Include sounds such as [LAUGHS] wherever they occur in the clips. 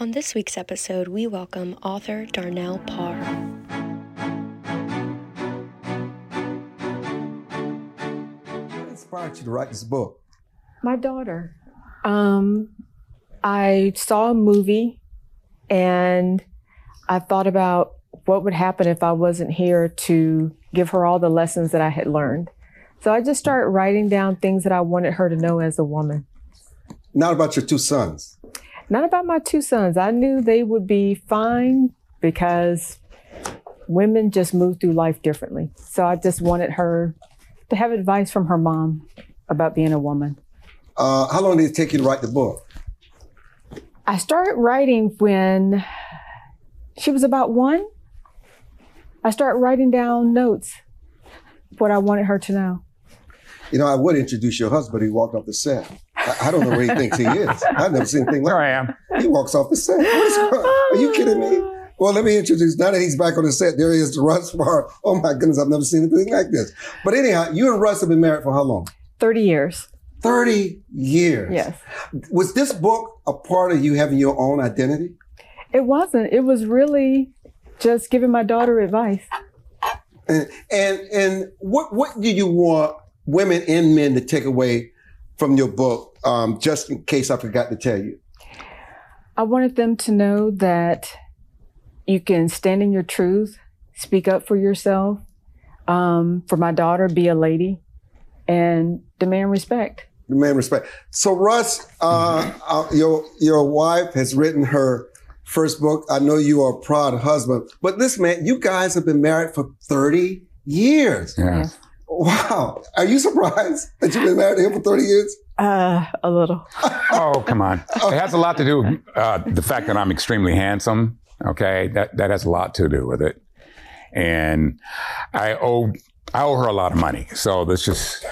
On this week's episode, we welcome author Darnell Parr. What inspired you to write this book? My daughter. Um, I saw a movie and I thought about what would happen if I wasn't here to give her all the lessons that I had learned. So I just started writing down things that I wanted her to know as a woman. Not about your two sons. Not about my two sons. I knew they would be fine because women just move through life differently. So I just wanted her to have advice from her mom about being a woman. Uh, how long did it take you to write the book? I started writing when she was about one. I started writing down notes, what I wanted her to know. You know, I would introduce your husband. He walked off the set. I, I don't know where he thinks he is. I've never seen anything like There I am. He walks off the set. What is going Are you kidding me? Well, let me introduce. Now that he's back on the set, there he is, Russ Parr. Oh my goodness, I've never seen anything like this. But anyhow, you and Russ have been married for how long? 30 years. 30 years. Yes. Was this book a part of you having your own identity? It wasn't. It was really just giving my daughter advice. And and, and what what do you want women and men to take away from your book? Um, just in case I forgot to tell you. I wanted them to know that you can stand in your truth, speak up for yourself. Um, for my daughter, be a lady and demand respect. Demand respect. So Russ, uh, uh, your your wife has written her first book. I know you are a proud husband, but this man, you guys have been married for thirty years. Yeah. Wow. Are you surprised that you've been married to him for thirty years? Uh, a little. [LAUGHS] Oh, come on. It has a lot to do with uh, the fact that I'm extremely handsome. Okay, that that has a lot to do with it, and I owe I owe her a lot of money. So let's just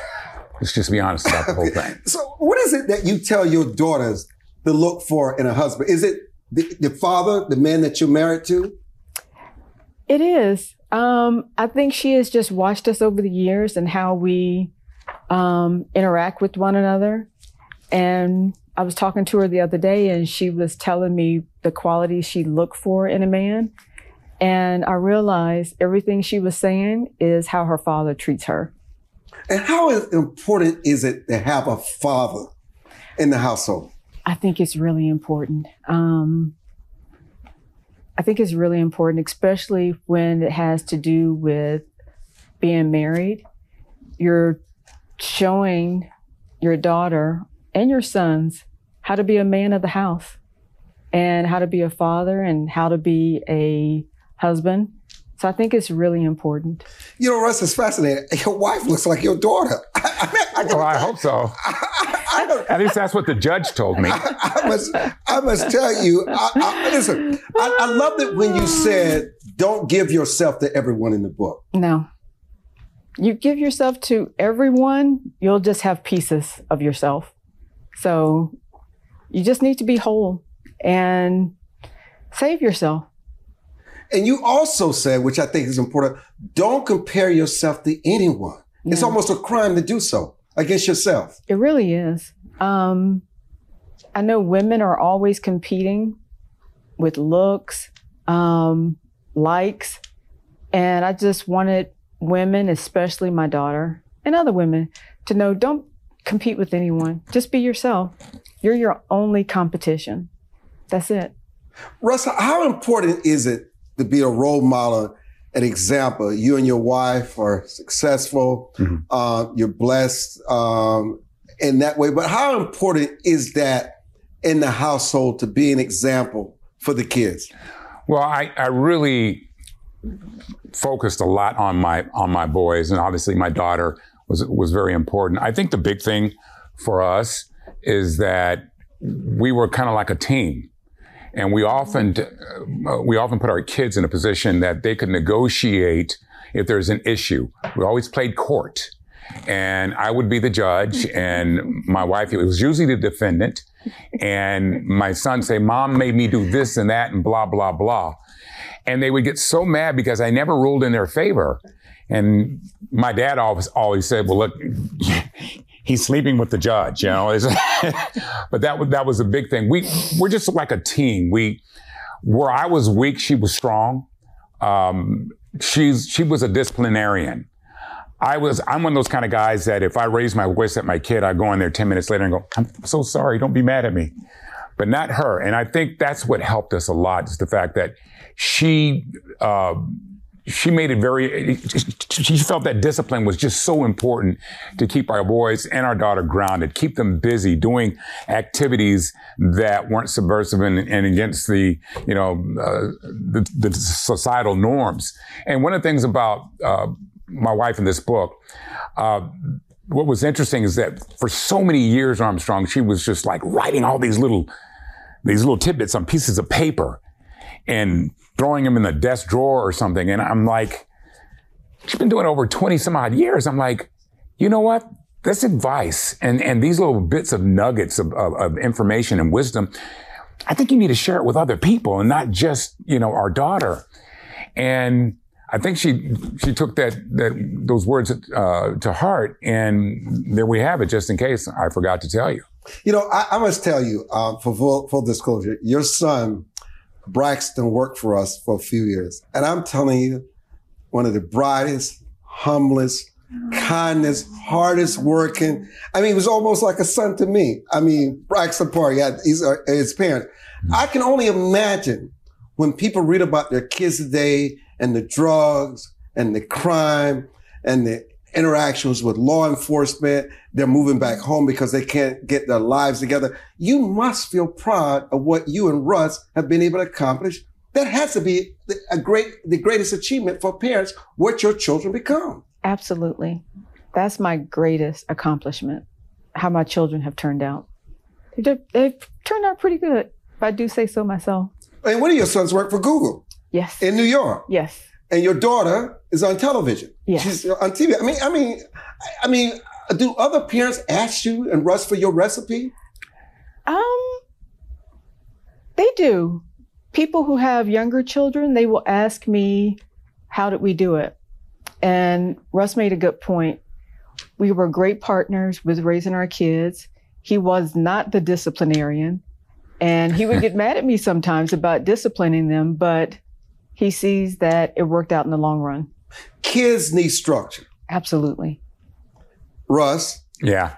let's just be honest about the whole thing. So, what is it that you tell your daughters to look for in a husband? Is it the, the father, the man that you're married to? It is. Um, I think she has just watched us over the years and how we um, interact with one another. And I was talking to her the other day, and she was telling me the qualities she looked for in a man. And I realized everything she was saying is how her father treats her. And how important is it to have a father in the household? I think it's really important. Um, I think it's really important, especially when it has to do with being married. You're showing your daughter and your sons how to be a man of the house and how to be a father and how to be a husband. So I think it's really important. You know, Russ is fascinating. Your wife looks like your daughter. [LAUGHS] I, mean, I, Well, I hope so. I, don't- [LAUGHS] At least that's what the judge told me. [LAUGHS] I must, I must tell you. I, I, listen, I, I love it when you said, "Don't give yourself to everyone in the book." No. You give yourself to everyone, you'll just have pieces of yourself. So you just need to be whole and save yourself. And you also said, which I think is important, don't compare yourself to anyone. It's almost a crime to do so against yourself. It really is. Um, I know women are always competing with looks, um, likes, and I just wanted women, especially my daughter and other women, to know don't compete with anyone. Just be yourself. You're your only competition. That's it. Russ, how important is it to be a role model, an example? You and your wife are successful. Mhm. Uh, you're blessed um, in that way. But how important is that in the household to be an example for the kids? Well, I, I really focused a lot on my on my boys, and obviously my daughter was was very important. I think the big thing for us is that we were kind of like a team, and we often uh, we often put our kids in a position that they could negotiate if there's an issue. We always played court, and I would be the judge, [LAUGHS] and my wife it was usually the defendant, and my son say, "Mom made me do this and that and blah blah blah." and they would get so mad because I never ruled in their favor. And my dad always always said, "Well, look, he's sleeping with the judge, you know. [LAUGHS] but that was that was a big thing. We we're just like a team. We where I was weak, she was strong. Um, she's she was a disciplinarian. I was I'm one of those kind of guys that if I raise my voice at my kid, I go in there 10 minutes later and go, I'm so sorry, don't be mad at me. But not her. And I think that's what helped us a lot, is the fact that she uh, she made it very, she felt that discipline was just so important to keep our boys and our daughter grounded, keep them busy doing activities that weren't subversive and, and against the, you know, uh, the, the, societal norms. And one of the things about uh, my wife in this book, uh, what was interesting is that for so many years, Armstrong, she was just like writing all these little, these little tidbits on pieces of paper and throwing them in the desk drawer or something. And I'm like, she's been doing over 20 some odd years. I'm like, you know what? This advice and, and these little bits of nuggets of, of, of information and wisdom, I think you need to share it with other people and not just, you know, our daughter. And I think she she took that that those words uh, to heart, and there we have it. Just in case I forgot to tell you. You know, I, I must tell you, uh, for full, full disclosure, your son Braxton worked for us for a few years. And I'm telling you, one of the brightest, humblest, kindest, hardest working. I mean, he was almost like a son to me. I mean, Braxton Parr, yeah, he's uh, his parents. I can only imagine when people read about their kids today and the drugs and the crime and the interactions with law enforcement. They're moving back home because they can't get their lives together. You must feel proud of what you and Russ have been able to accomplish. That has to be a great, the greatest achievement for parents, what your children become. Absolutely. That's my greatest accomplishment, how my children have turned out. They've turned out pretty good, if I do say so myself. And one of your sons work for Google. Yes. In New York. Yes and your daughter is on television. Yes. She's on TV. I mean, I mean, I mean, do other parents ask you and Russ for your recipe? Um, they do. People who have younger children, they will ask me, how did we do it? And Russ made a good point. We were great partners with raising our kids. He was not the disciplinarian. And he would get [LAUGHS] mad at me sometimes about disciplining them, but he sees that it worked out in the long run. Kids need structure. Absolutely. Russ. Yeah.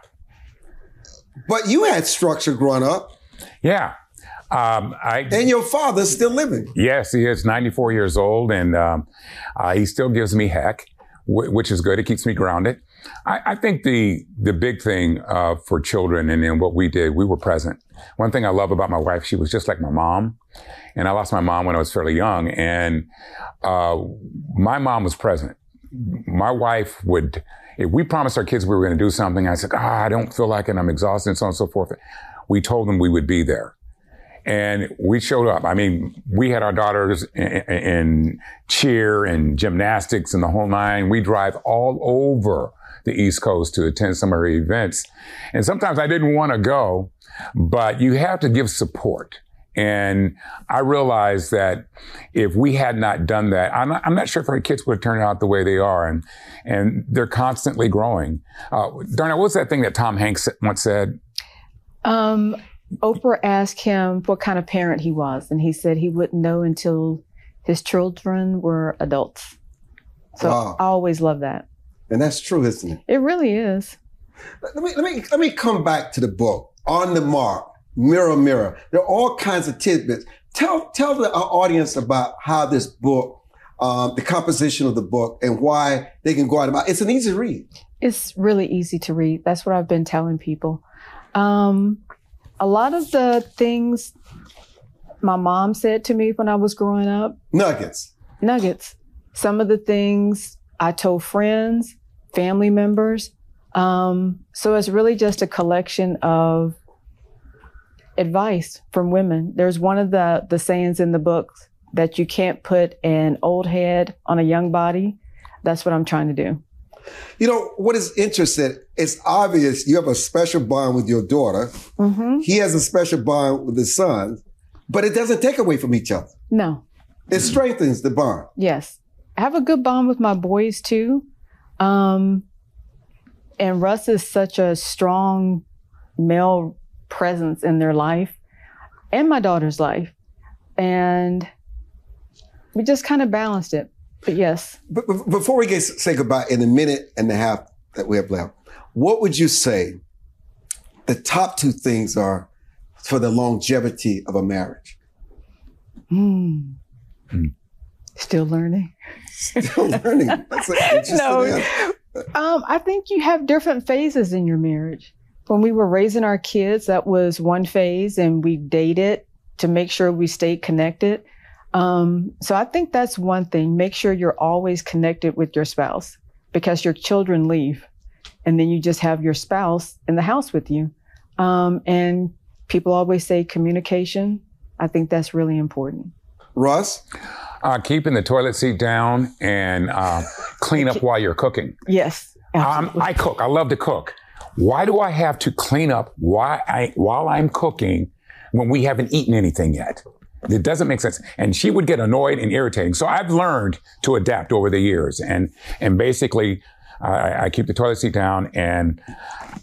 But you had structure growing up. Yeah. Um, I, and your father's still living. Yes, he is 94 years old, and um, uh, he still gives me heck, w- which is good. It keeps me grounded. I, I think the the big thing uh, for children and, and what we did, we were present. One thing I love about my wife, she was just like my mom. And I lost my mom when I was fairly young. And uh, my mom was present. My wife would, if we promised our kids we were going to do something, I said, ah, I don't feel like it. I'm exhausted and so on and so forth. We told them we would be there. And we showed up. I mean, we had our daughters in, in cheer and gymnastics and the whole nine. We drive all over the East Coast to attend some of her events. And sometimes I didn't want to go, but you have to give support. And I realized that if we had not done that, I'm not, I'm not sure if our kids would have turned out the way they are. And, and they're constantly growing. Uh, Darnell, what's that thing that Tom Hanks once said? Um, Oprah asked him what kind of parent he was, and he said he wouldn't know until his children were adults. So wow. I always love that. And that's true, isn't it? It really is. Let me let me let me come back to the book on the mark mirror, mirror. There are all kinds of tidbits. Tell tell the audience about how this book, um, the composition of the book, and why they can go out about. It's an easy read. It's really easy to read. That's what I've been telling people. Um, a lot of the things my mom said to me when I was growing up. Nuggets. Nuggets. Some of the things I told friends, family members. Um, so it's really just a collection of advice from women. There's one of the, the sayings in the book that you can't put an old head on a young body. That's what I'm trying to do. You know, what is interesting, it's obvious you have a special bond with your daughter. Mm-hmm. He has a special bond with his son, but it doesn't take away from each other. No. It strengthens the bond. Yes. I have a good bond with my boys too. Um, and Russ is such a strong male presence in their life and my daughter's life. And we just kind of balanced it. But yes. But before we get say goodbye in a minute and a half that we have left, what would you say the top two things are for the longevity of a marriage? Hmm. Mm. Still learning. [LAUGHS] [LAUGHS] Still learning. That's no. Um, I think you have different phases in your marriage. When we were raising our kids, that was one phase, and we dated to make sure we stayed connected. Um, so I think that's one thing. Make sure you're always connected with your spouse because your children leave and then you just have your spouse in the house with you. Um, and people always say communication. I think that's really important. Russ? Uh, keeping the toilet seat down and uh, clean up [LAUGHS] while you're cooking. Yes. Um, I cook. I love to cook. Why do I have to clean up why I, while I'm cooking when we haven't eaten anything yet? It doesn't make sense. And she would get annoyed and irritating. So I've learned to adapt over the years. And, and basically, I, I keep the toilet seat down and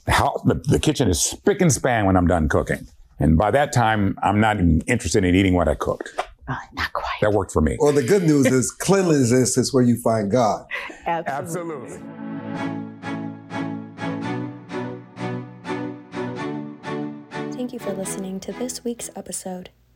how, the, the kitchen is spick and span when I'm done cooking. And by that time, I'm not interested in eating what I cooked. Uh, not quite. That worked for me. Well, the good news is [LAUGHS] cleanliness is where you find God. Absolutely. Absolutely. Thank you for listening to this week's episode.